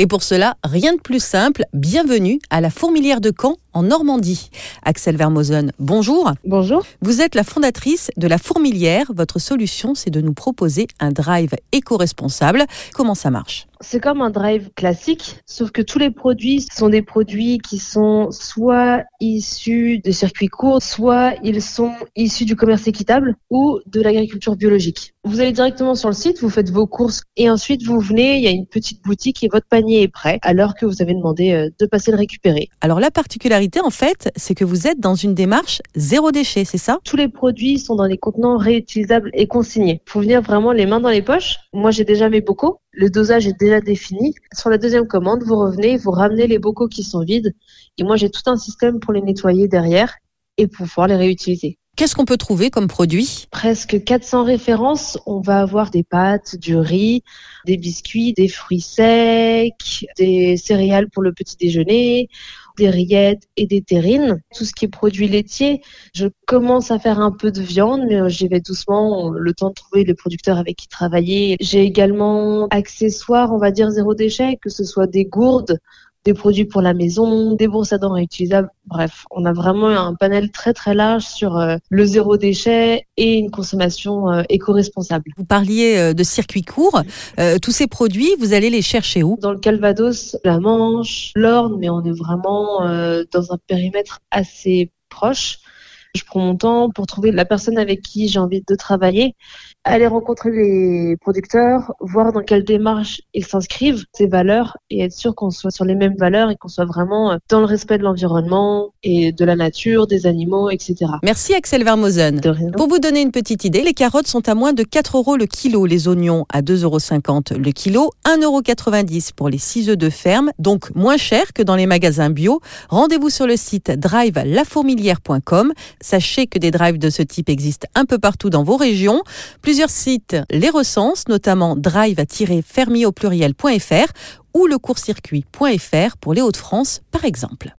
Et pour cela, rien de plus simple. Bienvenue à la Fourmilière de Caen en Normandie. Axel Vermosen, bonjour. Bonjour. Vous êtes la fondatrice de la Fourmilière. Votre solution, c'est de nous proposer un drive éco-responsable. Comment ça marche? C'est comme un drive classique, sauf que tous les produits sont des produits qui sont soit issus de circuits courts, soit ils sont issus du commerce équitable ou de l'agriculture biologique. Vous allez directement sur le site, vous faites vos courses et ensuite vous venez, il y a une petite boutique et votre panier est prêt alors que vous avez demandé euh, de passer le récupérer. Alors la particularité en fait, c'est que vous êtes dans une démarche zéro déchet, c'est ça? Tous les produits sont dans des contenants réutilisables et consignés. Faut venir vraiment les mains dans les poches. Moi j'ai déjà mes bocaux, le dosage est déjà défini. Sur la deuxième commande, vous revenez, vous ramenez les bocaux qui sont vides et moi j'ai tout un système pour les nettoyer derrière et pour pouvoir les réutiliser. Qu'est-ce qu'on peut trouver comme produit? Presque 400 références. On va avoir des pâtes, du riz, des biscuits, des fruits secs, des céréales pour le petit déjeuner, des rillettes et des terrines. Tout ce qui est produit laitier. Je commence à faire un peu de viande, mais j'y vais doucement, le temps de trouver les producteurs avec qui travailler. J'ai également accessoires, on va dire zéro déchet, que ce soit des gourdes, des produits pour la maison, des brosses à dents réutilisables. Bref, on a vraiment un panel très très large sur euh, le zéro déchet et une consommation euh, éco-responsable. Vous parliez euh, de circuits courts. tous ces produits, vous allez les chercher où? Dans le Calvados, la Manche, l'Orne, mais on est vraiment dans un périmètre assez proche. Je prends mon temps pour trouver la personne avec qui j'ai envie de travailler, aller rencontrer les producteurs, voir dans quelle démarche ils s'inscrivent, ces valeurs, et être sûr qu'on soit sur les mêmes valeurs et qu'on soit vraiment dans le respect de l'environnement et de la nature, des animaux, etc. Merci Axel Vermosen. Pour vous donner une petite idée, les carottes sont à moins de 4 euros le kilo, les oignons à 2,50 euros le kilo, 1,90 euros pour les 6 œufs de ferme, donc moins cher que dans les magasins bio. Rendez-vous sur le site drive-lafourmilière.com. Sachez que des drives de ce type existent un peu partout dans vos régions. Plusieurs sites les recensent, notamment drive-fermier au pluriel.fr ou le pour les Hauts-de-France par exemple.